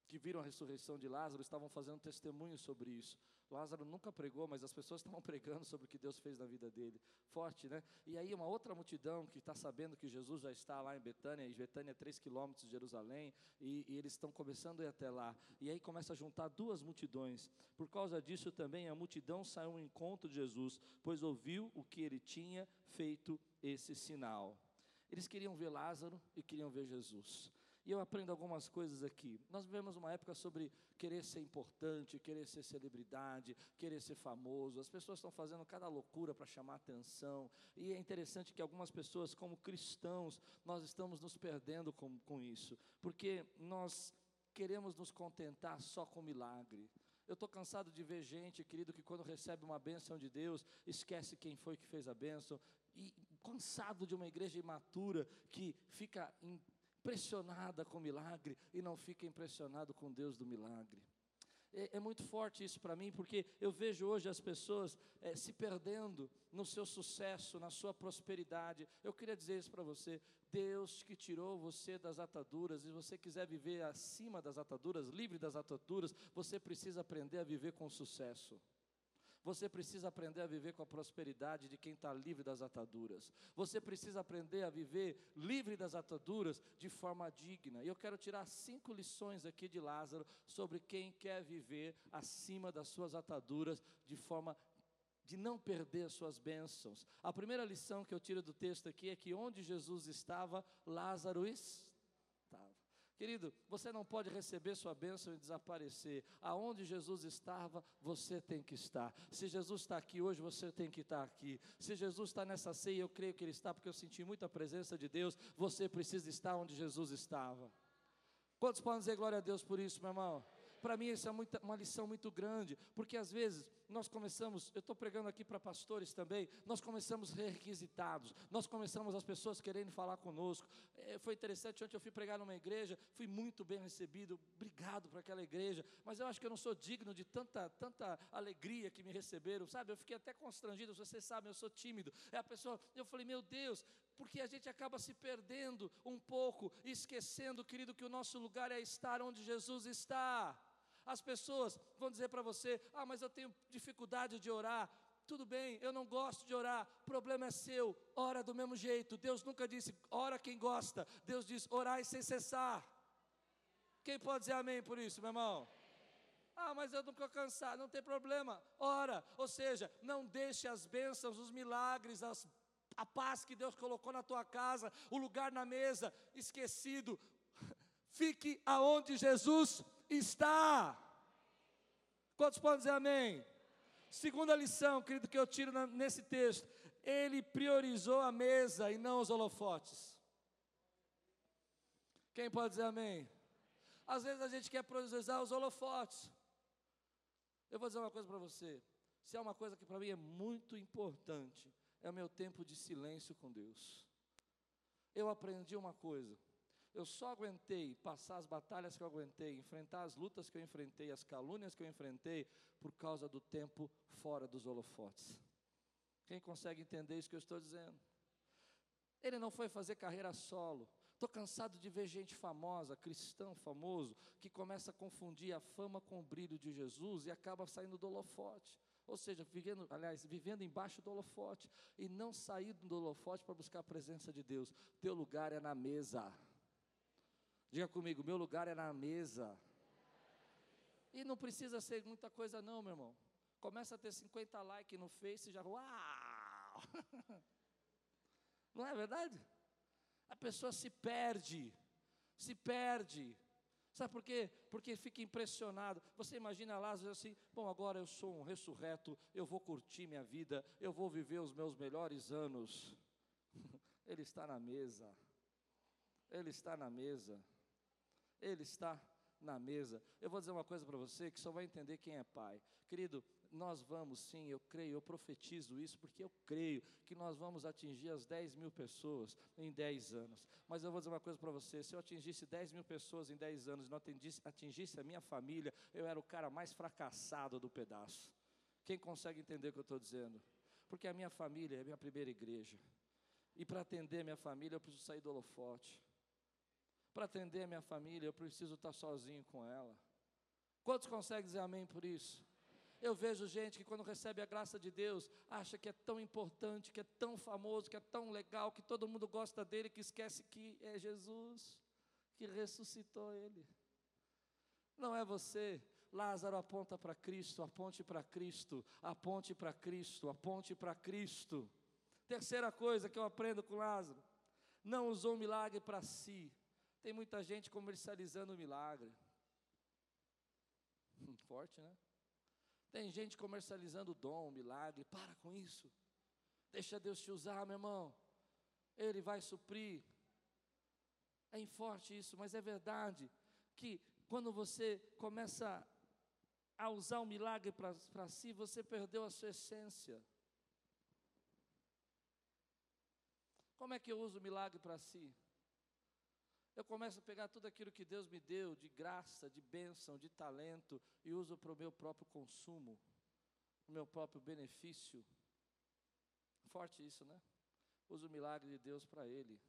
que viram a ressurreição de Lázaro estavam fazendo testemunho sobre isso. Lázaro nunca pregou, mas as pessoas estavam pregando sobre o que Deus fez na vida dele. Forte, né? E aí uma outra multidão que está sabendo que Jesus já está lá em Betânia, e Betânia é 3 quilômetros de Jerusalém, e, e eles estão começando a ir até lá. E aí começa a juntar duas multidões. Por causa disso também a multidão saiu ao encontro de Jesus, pois ouviu o que ele tinha feito esse sinal. Eles queriam ver Lázaro e queriam ver Jesus. E eu aprendo algumas coisas aqui. Nós vivemos uma época sobre querer ser importante, querer ser celebridade, querer ser famoso. As pessoas estão fazendo cada loucura para chamar atenção. E é interessante que algumas pessoas, como cristãos, nós estamos nos perdendo com, com isso. Porque nós queremos nos contentar só com milagre. Eu estou cansado de ver gente, querido, que quando recebe uma bênção de Deus, esquece quem foi que fez a bênção. E cansado de uma igreja imatura que fica impressionada com o milagre e não fica impressionado com Deus do milagre. É, é muito forte isso para mim, porque eu vejo hoje as pessoas é, se perdendo no seu sucesso, na sua prosperidade. Eu queria dizer isso para você: Deus que tirou você das ataduras, e você quiser viver acima das ataduras, livre das ataduras, você precisa aprender a viver com sucesso. Você precisa aprender a viver com a prosperidade de quem está livre das ataduras. Você precisa aprender a viver livre das ataduras de forma digna. E eu quero tirar cinco lições aqui de Lázaro sobre quem quer viver acima das suas ataduras de forma de não perder as suas bênçãos. A primeira lição que eu tiro do texto aqui é que onde Jesus estava, Lázaro estava. Querido, você não pode receber sua bênção e desaparecer. Aonde Jesus estava, você tem que estar. Se Jesus está aqui hoje, você tem que estar aqui. Se Jesus está nessa ceia, eu creio que Ele está, porque eu senti muita presença de Deus. Você precisa estar onde Jesus estava. Quantos podem dizer glória a Deus por isso, meu irmão? Para mim, isso é muita, uma lição muito grande, porque às vezes nós começamos, eu estou pregando aqui para pastores também, nós começamos requisitados, nós começamos as pessoas querendo falar conosco. É, foi interessante, ontem eu fui pregar numa igreja, fui muito bem recebido, obrigado para aquela igreja, mas eu acho que eu não sou digno de tanta, tanta alegria que me receberam, sabe? Eu fiquei até constrangido, vocês sabem, eu sou tímido. É a pessoa, eu falei, meu Deus, porque a gente acaba se perdendo um pouco, esquecendo, querido, que o nosso lugar é estar onde Jesus está. As pessoas vão dizer para você: ah, mas eu tenho dificuldade de orar. Tudo bem, eu não gosto de orar, problema é seu, ora do mesmo jeito. Deus nunca disse, ora quem gosta. Deus diz, orai sem cessar. Quem pode dizer amém por isso, meu irmão? Ah, mas eu não estou cansado, não tem problema. Ora, ou seja, não deixe as bênçãos, os milagres, as, a paz que Deus colocou na tua casa, o lugar na mesa, esquecido. Fique aonde Jesus está. Quantos podem dizer amém? Segunda lição, querido, que eu tiro nesse texto: ele priorizou a mesa e não os holofotes. Quem pode dizer amém? Às vezes a gente quer priorizar os holofotes. Eu vou dizer uma coisa para você. Se há uma coisa que para mim é muito importante, é o meu tempo de silêncio com Deus. Eu aprendi uma coisa. Eu só aguentei passar as batalhas que eu aguentei, enfrentar as lutas que eu enfrentei, as calúnias que eu enfrentei, por causa do tempo fora dos holofotes. Quem consegue entender isso que eu estou dizendo? Ele não foi fazer carreira solo. Estou cansado de ver gente famosa, cristão famoso, que começa a confundir a fama com o brilho de Jesus e acaba saindo do holofote. Ou seja, vivendo, aliás, vivendo embaixo do holofote e não sair do holofote para buscar a presença de Deus. Teu lugar é na mesa. Diga comigo, meu lugar é na mesa. E não precisa ser muita coisa não, meu irmão. Começa a ter 50 likes no Face e já, uau! Não é verdade? A pessoa se perde, se perde. Sabe por quê? Porque fica impressionado. Você imagina Lázaro assim: bom, agora eu sou um ressurreto, eu vou curtir minha vida, eu vou viver os meus melhores anos. Ele está na mesa. Ele está na mesa. Ele está na mesa. Eu vou dizer uma coisa para você que só vai entender quem é pai. Querido, nós vamos sim, eu creio, eu profetizo isso porque eu creio que nós vamos atingir as 10 mil pessoas em 10 anos. Mas eu vou dizer uma coisa para você: se eu atingisse 10 mil pessoas em 10 anos e não atingisse, atingisse a minha família, eu era o cara mais fracassado do pedaço. Quem consegue entender o que eu estou dizendo? Porque a minha família é a minha primeira igreja. E para atender a minha família, eu preciso sair do holofote. Para atender a minha família, eu preciso estar sozinho com ela. Quantos conseguem dizer amém por isso? Eu vejo gente que quando recebe a graça de Deus, acha que é tão importante, que é tão famoso, que é tão legal, que todo mundo gosta dele, que esquece que é Jesus que ressuscitou ele. Não é você. Lázaro aponta para Cristo, aponte para Cristo, aponte para Cristo, aponte para Cristo. Terceira coisa que eu aprendo com Lázaro: não usou o milagre para si, tem muita gente comercializando o milagre. Hum, forte, né? Tem gente comercializando o dom, milagre. Para com isso. Deixa Deus te usar, meu irmão. Ele vai suprir. É forte isso, mas é verdade que quando você começa a usar o milagre para si, você perdeu a sua essência. Como é que eu uso o milagre para si? Eu começo a pegar tudo aquilo que Deus me deu, de graça, de bênção, de talento, e uso para o meu próprio consumo, o meu próprio benefício. Forte isso, né? Uso o milagre de Deus para Ele.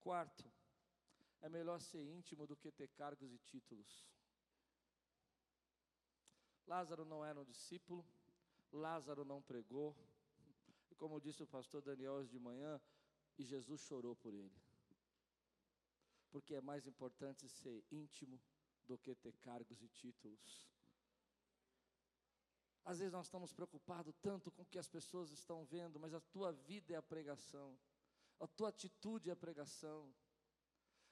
Quarto, é melhor ser íntimo do que ter cargos e títulos. Lázaro não era um discípulo, Lázaro não pregou, e como disse o pastor Daniel hoje de manhã, e Jesus chorou por ele. Porque é mais importante ser íntimo do que ter cargos e títulos. Às vezes nós estamos preocupados tanto com o que as pessoas estão vendo, mas a tua vida é a pregação, a tua atitude é a pregação.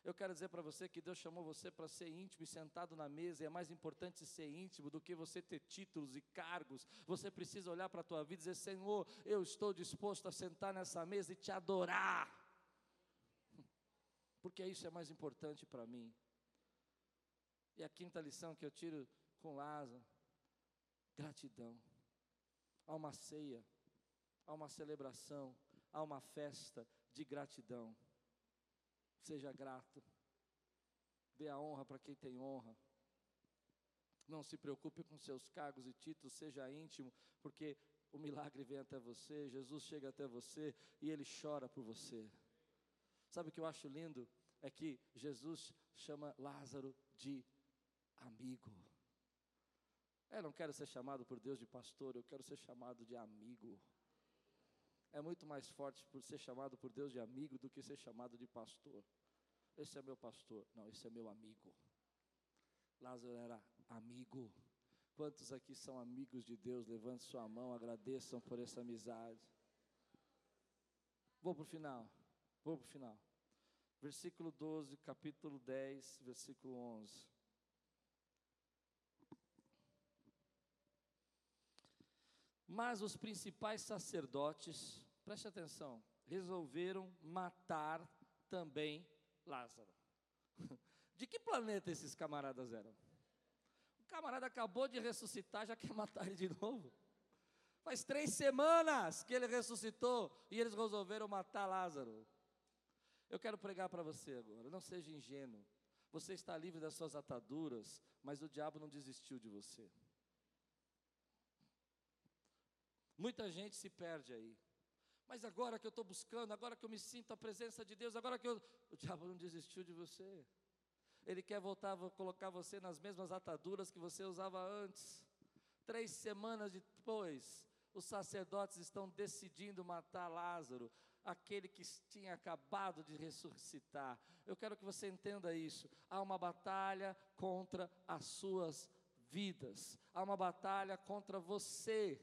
Eu quero dizer para você que Deus chamou você para ser íntimo e sentado na mesa, e é mais importante ser íntimo do que você ter títulos e cargos. Você precisa olhar para a tua vida e dizer: Senhor, eu estou disposto a sentar nessa mesa e te adorar, porque isso é mais importante para mim. E a quinta lição que eu tiro com Lázaro: gratidão. Há uma ceia, há uma celebração, há uma festa de gratidão. Seja grato. Dê a honra para quem tem honra. Não se preocupe com seus cargos e títulos, seja íntimo, porque o milagre vem até você, Jesus chega até você e ele chora por você. Sabe o que eu acho lindo? É que Jesus chama Lázaro de amigo. Eu não quero ser chamado por Deus de pastor, eu quero ser chamado de amigo é muito mais forte por ser chamado por Deus de amigo do que ser chamado de pastor. Esse é meu pastor, não, esse é meu amigo. Lázaro era amigo. Quantos aqui são amigos de Deus? Levante sua mão, agradeçam por essa amizade. Vou para o final, vou para o final. Versículo 12, capítulo 10, versículo 11. Mas os principais sacerdotes, preste atenção, resolveram matar também Lázaro. De que planeta esses camaradas eram? O camarada acabou de ressuscitar, já quer matar ele de novo. Faz três semanas que ele ressuscitou e eles resolveram matar Lázaro. Eu quero pregar para você agora, não seja ingênuo. Você está livre das suas ataduras, mas o diabo não desistiu de você. Muita gente se perde aí. Mas agora que eu estou buscando, agora que eu me sinto a presença de Deus, agora que eu. O diabo não desistiu de você. Ele quer voltar a colocar você nas mesmas ataduras que você usava antes. Três semanas depois, os sacerdotes estão decidindo matar Lázaro, aquele que tinha acabado de ressuscitar. Eu quero que você entenda isso. Há uma batalha contra as suas vidas, há uma batalha contra você.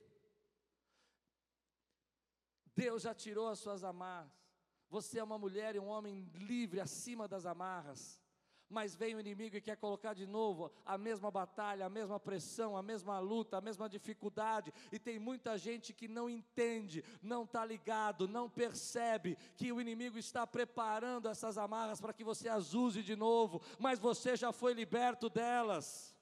Deus já tirou as suas amarras. Você é uma mulher e um homem livre acima das amarras. Mas vem o inimigo e quer colocar de novo a mesma batalha, a mesma pressão, a mesma luta, a mesma dificuldade. E tem muita gente que não entende, não está ligado, não percebe que o inimigo está preparando essas amarras para que você as use de novo, mas você já foi liberto delas.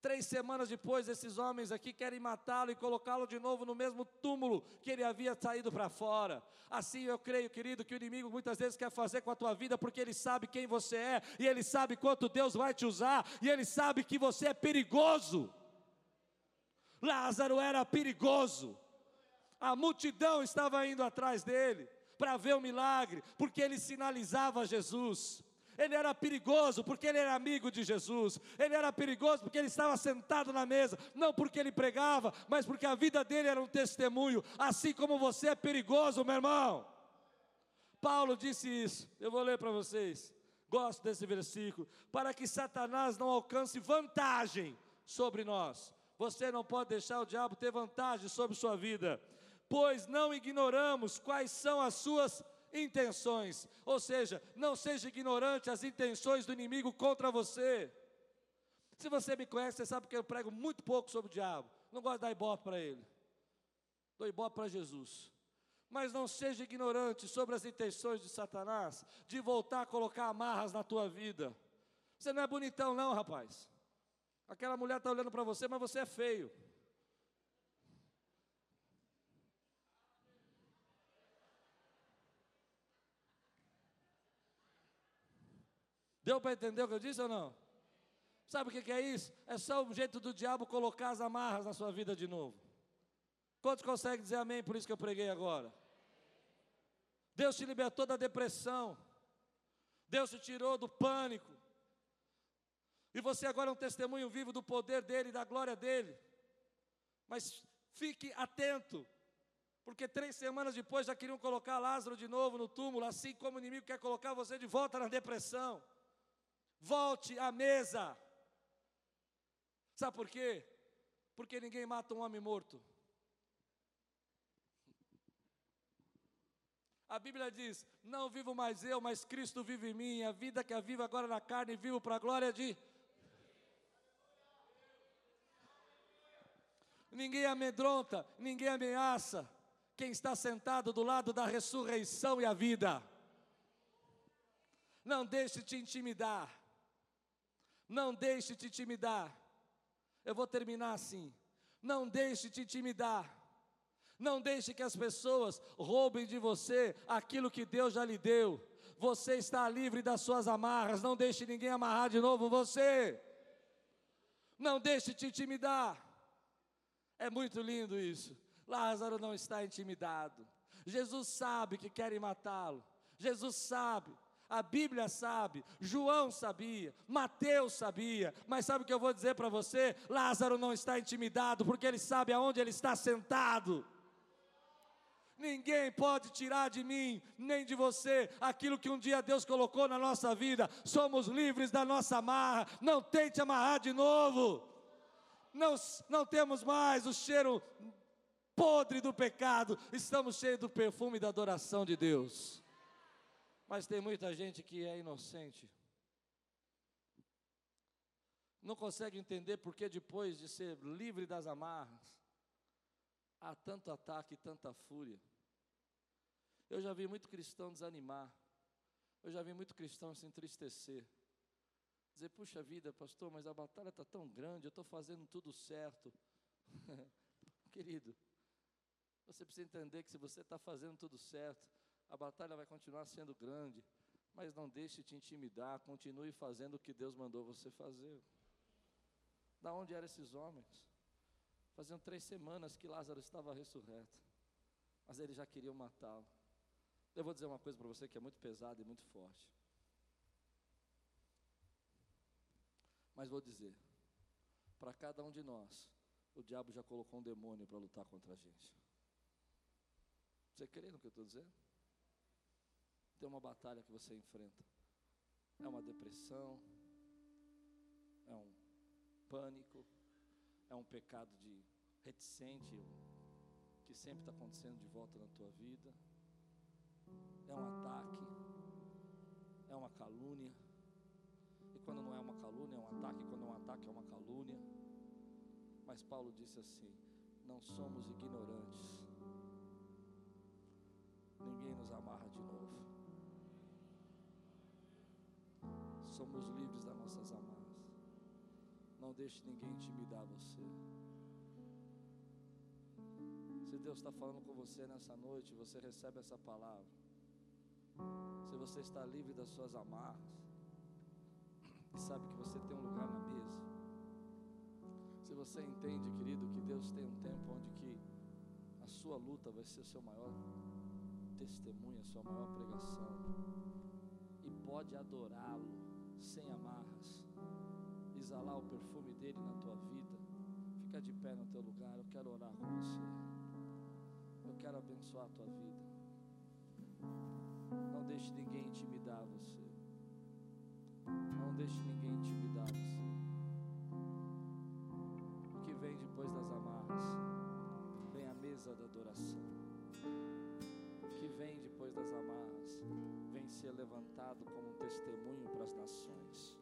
Três semanas depois, esses homens aqui querem matá-lo e colocá-lo de novo no mesmo túmulo que ele havia saído para fora. Assim eu creio, querido, que o inimigo muitas vezes quer fazer com a tua vida porque ele sabe quem você é, e ele sabe quanto Deus vai te usar, e ele sabe que você é perigoso. Lázaro era perigoso, a multidão estava indo atrás dele para ver o milagre, porque ele sinalizava Jesus. Ele era perigoso porque ele era amigo de Jesus. Ele era perigoso porque ele estava sentado na mesa, não porque ele pregava, mas porque a vida dele era um testemunho, assim como você é perigoso, meu irmão. Paulo disse isso. Eu vou ler para vocês. Gosto desse versículo. Para que Satanás não alcance vantagem sobre nós. Você não pode deixar o diabo ter vantagem sobre sua vida, pois não ignoramos quais são as suas intenções. Ou seja, não seja ignorante as intenções do inimigo contra você. Se você me conhece, você sabe que eu prego muito pouco sobre o diabo. Não gosto de dar ibope para ele. Dou ibope para Jesus. Mas não seja ignorante sobre as intenções de Satanás de voltar a colocar amarras na tua vida. Você não é bonitão, não, rapaz. Aquela mulher está olhando para você, mas você é feio. Deu para entender o que eu disse ou não? Sabe o que é isso? É só um jeito do diabo colocar as amarras na sua vida de novo. Quantos conseguem dizer amém por isso que eu preguei agora? Deus te libertou da depressão. Deus te tirou do pânico. E você agora é um testemunho vivo do poder dele e da glória dele. Mas fique atento, porque três semanas depois já queriam colocar Lázaro de novo no túmulo, assim como o inimigo quer colocar você de volta na depressão. Volte à mesa. Sabe por quê? Porque ninguém mata um homem morto. A Bíblia diz: Não vivo mais eu, mas Cristo vive em mim. A vida que a vivo agora na carne, vivo para a glória de. Ninguém amedronta, ninguém ameaça. Quem está sentado do lado da ressurreição e a vida. Não deixe te intimidar. Não deixe te intimidar. Eu vou terminar assim. Não deixe te intimidar. Não deixe que as pessoas roubem de você aquilo que Deus já lhe deu. Você está livre das suas amarras. Não deixe ninguém amarrar de novo você. Não deixe te intimidar. É muito lindo isso. Lázaro não está intimidado. Jesus sabe que querem matá-lo. Jesus sabe. A Bíblia sabe, João sabia, Mateus sabia, mas sabe o que eu vou dizer para você? Lázaro não está intimidado, porque ele sabe aonde ele está sentado. Ninguém pode tirar de mim, nem de você, aquilo que um dia Deus colocou na nossa vida. Somos livres da nossa amarra. Não tente amarrar de novo. Não, não temos mais o cheiro podre do pecado. Estamos cheios do perfume da adoração de Deus. Mas tem muita gente que é inocente. Não consegue entender porque depois de ser livre das amarras, há tanto ataque e tanta fúria. Eu já vi muito cristão desanimar. Eu já vi muito cristão se entristecer. Dizer, puxa vida, pastor, mas a batalha está tão grande, eu estou fazendo tudo certo. Querido, você precisa entender que se você está fazendo tudo certo, a batalha vai continuar sendo grande, mas não deixe te intimidar, continue fazendo o que Deus mandou você fazer. Da onde eram esses homens? Faziam três semanas que Lázaro estava ressurreto, mas eles já queriam matá-lo. Eu vou dizer uma coisa para você que é muito pesada e muito forte. Mas vou dizer, para cada um de nós, o diabo já colocou um demônio para lutar contra a gente. Você crê no que eu estou dizendo? Tem uma batalha que você enfrenta. É uma depressão, é um pânico, é um pecado de reticente que sempre está acontecendo de volta na tua vida, é um ataque, é uma calúnia. E quando não é uma calúnia, é um ataque, quando é um ataque, é uma calúnia. Mas Paulo disse assim: não somos ignorantes, ninguém nos amarra de novo. Somos livres das nossas amarras. Não deixe ninguém intimidar você. Se Deus está falando com você nessa noite, você recebe essa palavra. Se você está livre das suas amarras, e sabe que você tem um lugar na mesa. Se você entende, querido, que Deus tem um tempo onde que a sua luta vai ser o seu maior testemunho, a sua maior pregação, e pode adorá-lo sem amarras, exalar o perfume dele na tua vida, fica de pé no teu lugar. Eu quero orar com você quero abençoar a tua vida. Não deixe ninguém intimidar você. Não deixe ninguém intimidar você. O que vem depois das amarras? Vem a mesa da adoração. O que vem depois das amarras? Ser levantado como um testemunho para as nações.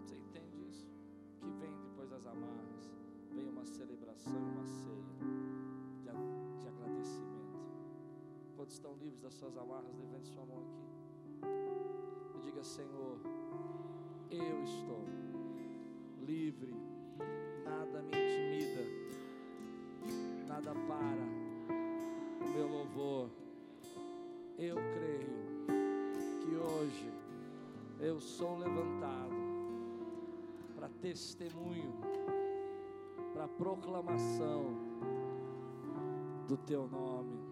Você entende isso? Que vem depois das amarras? Vem uma celebração uma ceia quantos estão livres das suas amarras, levante sua mão aqui. E diga, Senhor, Eu estou livre, nada me intimida, nada para o meu louvor. Eu creio que hoje eu sou levantado para testemunho, para proclamação do teu nome.